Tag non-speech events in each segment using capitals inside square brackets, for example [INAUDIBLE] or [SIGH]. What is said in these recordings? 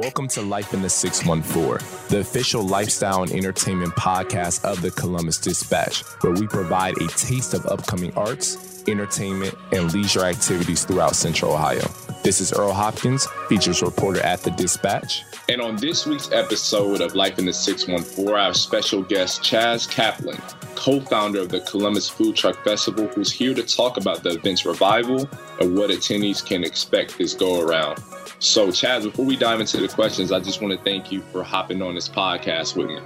Welcome to Life in the 614, the official lifestyle and entertainment podcast of the Columbus Dispatch, where we provide a taste of upcoming arts, entertainment, and leisure activities throughout Central Ohio. This is Earl Hopkins, features reporter at the Dispatch. And on this week's episode of Life in the 614, I have special guest Chas Kaplan, co founder of the Columbus Food Truck Festival, who's here to talk about the event's revival and what attendees can expect this go around. So, Chas, before we dive into the questions, I just want to thank you for hopping on this podcast with me.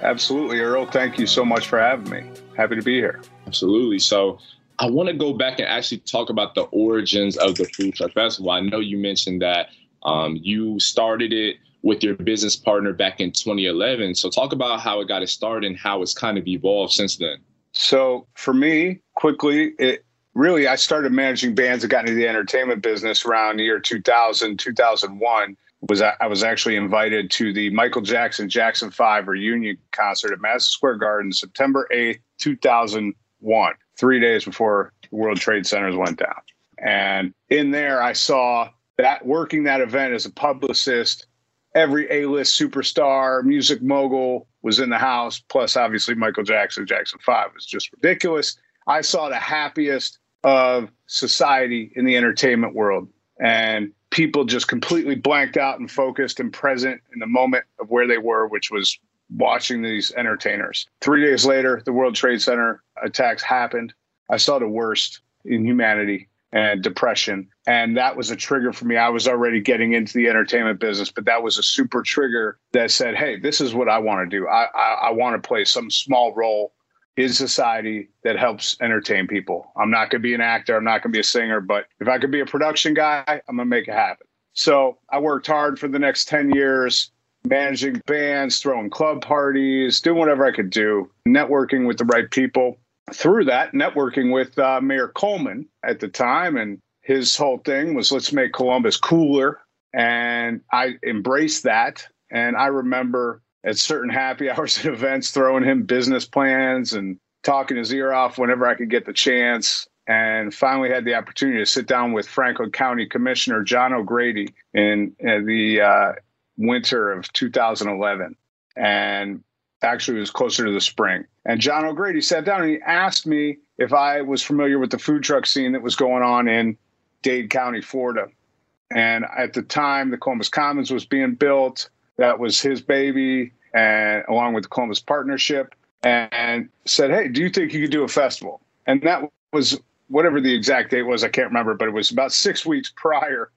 Absolutely, Earl. Thank you so much for having me. Happy to be here. Absolutely. So, I want to go back and actually talk about the origins of the Food Truck Festival. I know you mentioned that um, you started it with your business partner back in 2011. So, talk about how it got it started and how it's kind of evolved since then. So, for me, quickly, it really, I started managing bands that got into the entertainment business around the year 2000, 2001. Was I was actually invited to the Michael Jackson Jackson 5 reunion concert at Madison Square Garden September 8th, 2001, three days before World Trade Centers went down. And in there, I saw that working that event as a publicist, every A list superstar, music mogul was in the house, plus obviously Michael Jackson, Jackson 5 was just ridiculous. I saw the happiest of society in the entertainment world. And people just completely blanked out and focused and present in the moment of where they were, which was watching these entertainers. Three days later, the World Trade Center attacks happened. I saw the worst in humanity and depression. And that was a trigger for me. I was already getting into the entertainment business, but that was a super trigger that said, hey, this is what I want to do. I, I, I want to play some small role in society that helps entertain people. I'm not going to be an actor. I'm not going to be a singer, but if I could be a production guy, I'm going to make it happen. So I worked hard for the next 10 years, managing bands, throwing club parties, doing whatever I could do, networking with the right people. Through that, networking with uh, Mayor Coleman at the time, and his whole thing was let's make Columbus cooler. And I embraced that. And I remember at certain happy [LAUGHS] hours and events, throwing him business plans and talking his ear off whenever I could get the chance. And finally had the opportunity to sit down with Franklin County Commissioner John O'Grady in, in the uh, winter of 2011. And actually, it was closer to the spring. And John O'Grady sat down and he asked me if I was familiar with the food truck scene that was going on in Dade County, Florida. And at the time, the Columbus Commons was being built. That was his baby, and along with the Columbus Partnership, and said, "Hey, do you think you could do a festival?" And that was whatever the exact date was. I can't remember, but it was about six weeks prior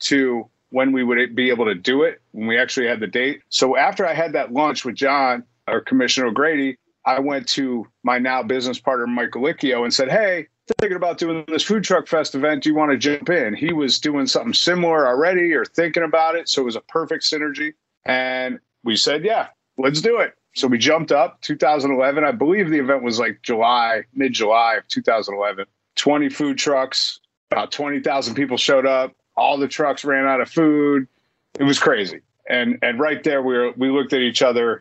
to when we would be able to do it when we actually had the date. So after I had that lunch with John or Commissioner O'Grady, I went to my now business partner Mike Galicchio and said, "Hey, thinking about doing this food truck fest event. Do you want to jump in?" He was doing something similar already or thinking about it, so it was a perfect synergy. And we said, yeah, let's do it. So we jumped up 2011. I believe the event was like July, mid July of 2011. 20 food trucks, about 20,000 people showed up. All the trucks ran out of food. It was crazy. And and right there we were, we looked at each other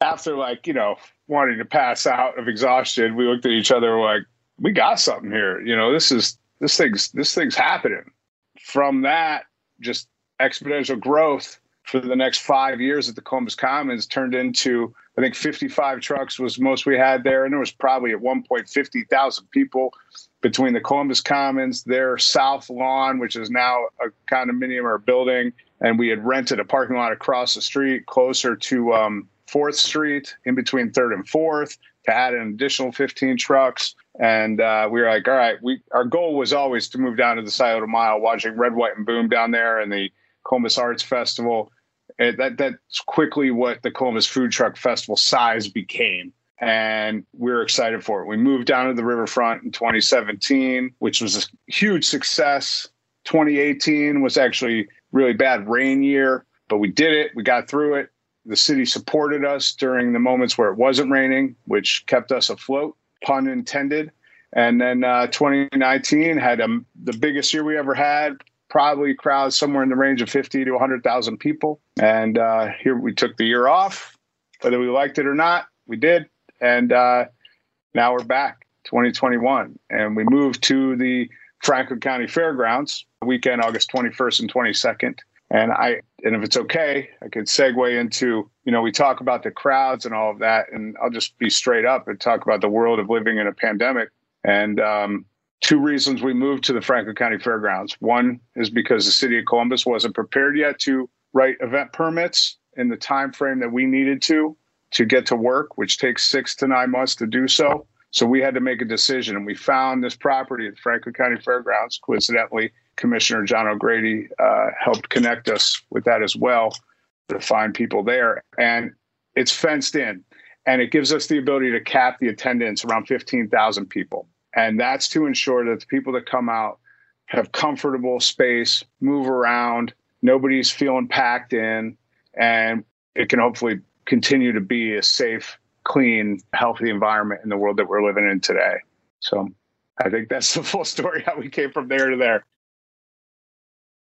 after like, you know, wanting to pass out of exhaustion. We looked at each other like, we got something here. You know, this is this thing's this thing's happening. From that, just exponential growth for the next five years at the Columbus Commons turned into, I think 55 trucks was most we had there. And there was probably at one point 50,000 people between the Columbus Commons, their South Lawn, which is now a condominium or building. And we had rented a parking lot across the street closer to um, 4th Street in between 3rd and 4th to add an additional 15 trucks. And uh, we were like, all right, we our goal was always to move down to the Scioto Mile, watching Red, White, and Boom down there and the Columbus Arts Festival it, that that's quickly what the Columbus Food Truck Festival size became. And we are excited for it. We moved down to the riverfront in 2017, which was a huge success. 2018 was actually really bad rain year, but we did it. We got through it. The city supported us during the moments where it wasn't raining, which kept us afloat, pun intended. And then uh, 2019 had a, the biggest year we ever had probably crowds somewhere in the range of 50 to 100,000 people. And uh, here we took the year off, whether we liked it or not, we did. And uh, now we're back 2021. And we moved to the Franklin County Fairgrounds weekend, August 21st and 22nd. And I and if it's okay, I could segue into, you know, we talk about the crowds and all of that, and I'll just be straight up and talk about the world of living in a pandemic. And um, two reasons we moved to the Franklin County Fairgrounds. One is because the city of Columbus wasn't prepared yet to write event permits in the time frame that we needed to to get to work, which takes six to nine months to do so. So we had to make a decision, and we found this property at Franklin County Fairgrounds. Coincidentally, Commissioner John O'Grady uh, helped connect us with that as well to find people there, and it's fenced in, and it gives us the ability to cap the attendance around fifteen thousand people, and that's to ensure that the people that come out have comfortable space, move around, nobody's feeling packed in, and it can hopefully continue to be a safe clean, healthy environment in the world that we're living in today. So I think that's the [LAUGHS] full story how we came from there to there.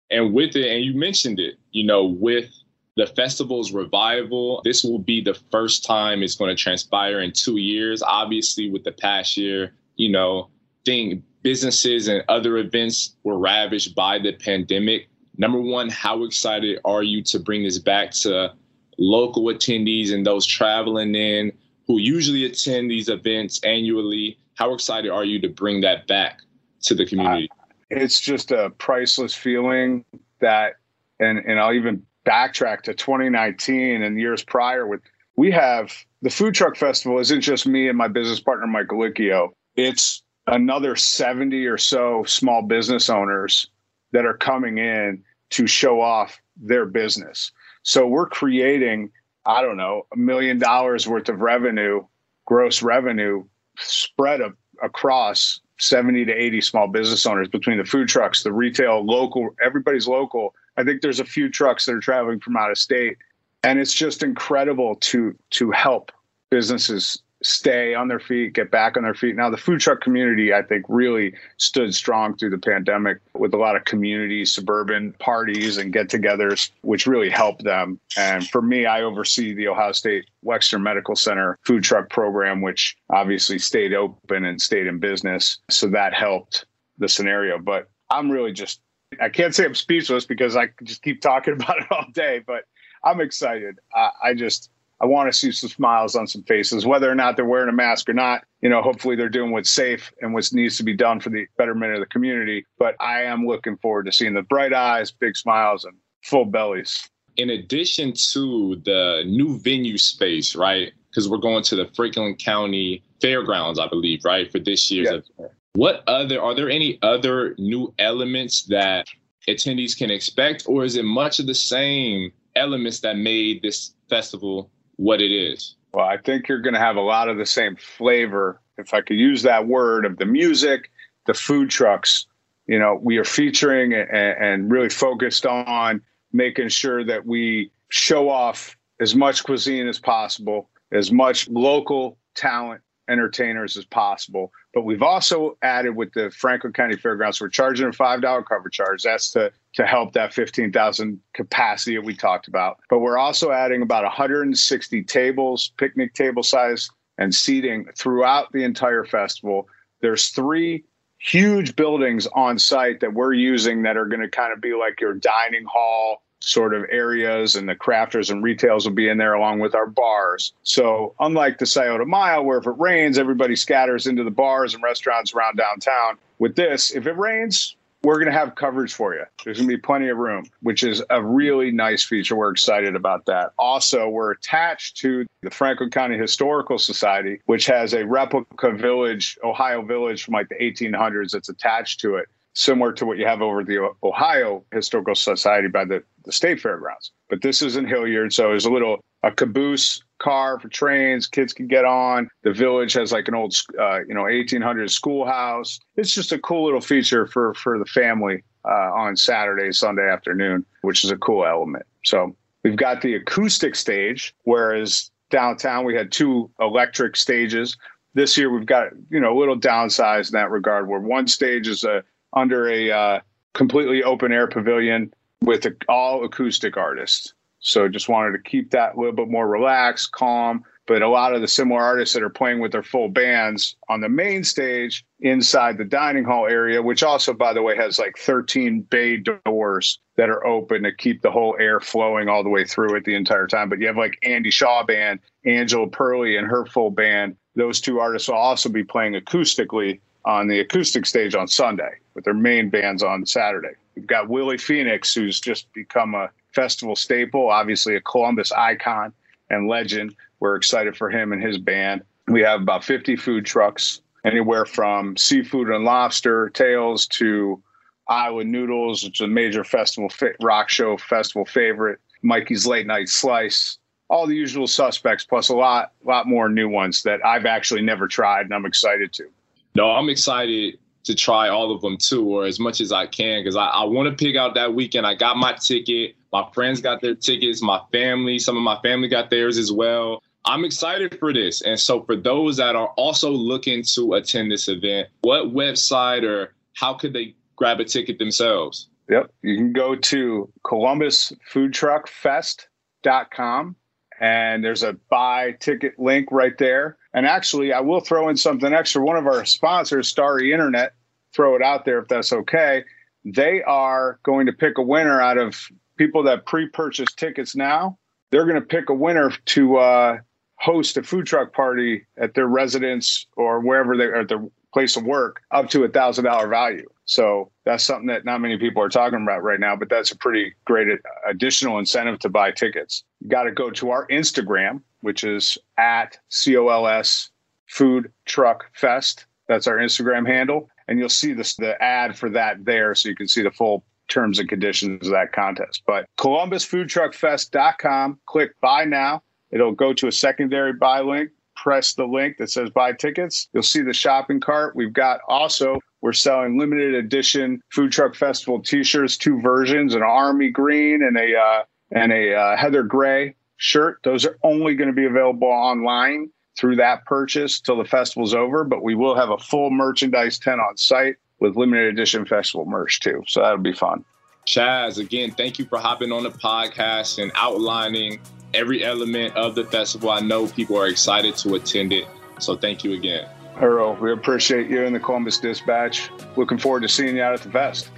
And with it, and you mentioned it, you know, with the festival's revival, this will be the first time it's going to transpire in two years. Obviously, with the past year, you know, thing businesses and other events were ravaged by the pandemic. Number one, how excited are you to bring this back to local attendees and those traveling in? who usually attend these events annually. How excited are you to bring that back to the community? It's just a priceless feeling that, and, and I'll even backtrack to 2019 and years prior with, we have the food truck festival isn't just me and my business partner, Mike Galicchio. It's another 70 or so small business owners that are coming in to show off their business. So we're creating I don't know, a million dollars worth of revenue, gross revenue spread a, across 70 to 80 small business owners between the food trucks, the retail, local, everybody's local. I think there's a few trucks that are traveling from out of state. And it's just incredible to to help businesses stay on their feet, get back on their feet. Now, the food truck community, I think, really stood strong through the pandemic with a lot of community, suburban parties and get togethers, which really helped them. And for me, I oversee the Ohio State Wexner Medical Center food truck program, which obviously stayed open and stayed in business. So that helped the scenario. But I'm really just, I can't say I'm speechless because I just keep talking [LAUGHS] about it all day, but I'm excited. I, I just, I want to see some smiles on some faces, whether or not they're wearing a mask or not. You know, hopefully they're doing what's safe and what needs to be done for the betterment of the community. But I am looking forward to seeing the bright eyes, big smiles, and full bellies. In addition to the new venue space, right? Because we're going to the Franklin County Fairgrounds, I believe, right, for this year's yes. event. What other are there any other new elements that attendees can expect, or is it much of the same elements that made this festival what it is? Well, I think you're going to have a lot of the same flavor, if I could use that word, of the music, the food trucks. You know, we are featuring and, and really focused on making sure that we show off as much cuisine as possible, as much local talent entertainers as possible. But we've also added with the Franklin County Fairgrounds, we're charging a five dollar cover charge. That's to to help that fifteen thousand capacity that we talked about. But we're also adding about 160 tables, picnic table size, and seating throughout the entire festival. There's three huge buildings on site that we're using that are going to kind of be like your dining hall sort of areas and the crafters and retails will be in there along with our bars. So unlike the Scioto Mile, where if it rains, everybody scatters into the bars and restaurants around downtown. With this, if it rains, we're going to have coverage for you. There's going to be plenty of room, which is a really nice feature. We're excited about that. Also, we're attached to the Franklin County Historical Society, which has a replica village, Ohio Village from like the 1800s that's attached to it similar to what you have over the Ohio Historical Society by the, the state fairgrounds. But this is in Hilliard, so it's a little a caboose car for trains kids can get on. The village has like an old, uh, you know, 1800 schoolhouse. It's just a cool little feature for for the family uh, on Saturday, Sunday afternoon, which is a cool element. So we've got the acoustic stage, whereas downtown we had two electric stages. This year we've got you know a little downsized in that regard, where one stage is a under a uh, completely open air pavilion with a, all acoustic artists. So just wanted to keep that a little bit more relaxed, calm. but a lot of the similar artists that are playing with their full bands on the main stage inside the dining hall area, which also, by the way, has like 13 bay doors that are open to keep the whole air flowing all the way through it the entire time. But you have like Andy Shaw band, Angela Perley and her full band. Those two artists will also be playing acoustically on the acoustic stage on Sunday with their main bands on Saturday. We've got Willie Phoenix, who's just become a festival staple, obviously a Columbus icon and legend. We're excited for him and his band. We have about 50 food trucks, anywhere from seafood and lobster tails to Iowa Noodles, which is a major festival rock show festival favorite. Mikey's Late Night Slice, all the usual suspects, plus a lot, lot more new ones that I've actually never tried, and I'm excited to. No, I'm excited to try all of them too, or as much as I can, because I, I want to pick out that weekend. I got my ticket. My friends got their tickets. My family, some of my family got theirs as well. I'm excited for this. And so, for those that are also looking to attend this event, what website or how could they grab a ticket themselves? Yep. You can go to columbusfoodtruckfest.com and there's a buy ticket link right there. And actually, I will throw in something extra. One of our sponsors, Starry Internet, throw it out there if that's okay. They are going to pick a winner out of people that pre-purchase tickets now. They're going to pick a winner to uh, host a food truck party at their residence or wherever they are at their place of work up to a thousand dollar value. So that's something that not many people are talking about right now, but that's a pretty great additional incentive to buy tickets. You got to go to our Instagram, which is at COLS Food Truck Fest. That's our Instagram handle. And you'll see this, the ad for that there so you can see the full terms and conditions of that contest. But ColumbusFoodTruckFest.com, click buy now. It'll go to a secondary buy link. Press the link that says buy tickets. You'll see the shopping cart. We've got also, we're selling limited edition Food Truck Festival t shirts, two versions an army green and a, uh, and a uh, heather gray shirt. Those are only going to be available online through that purchase till the festival's over, but we will have a full merchandise tent on site with limited edition festival merch too. So that'll be fun. Chas, again, thank you for hopping on the podcast and outlining every element of the festival. I know people are excited to attend it. So thank you again. Earl, we appreciate you and the Columbus Dispatch. Looking forward to seeing you out at the fest.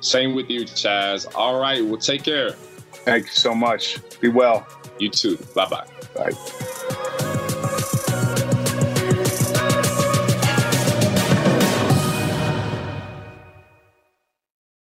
Same with you, Chas. All right, well, take care. Thank you so much. Be well. You too. Bye-bye. Bye.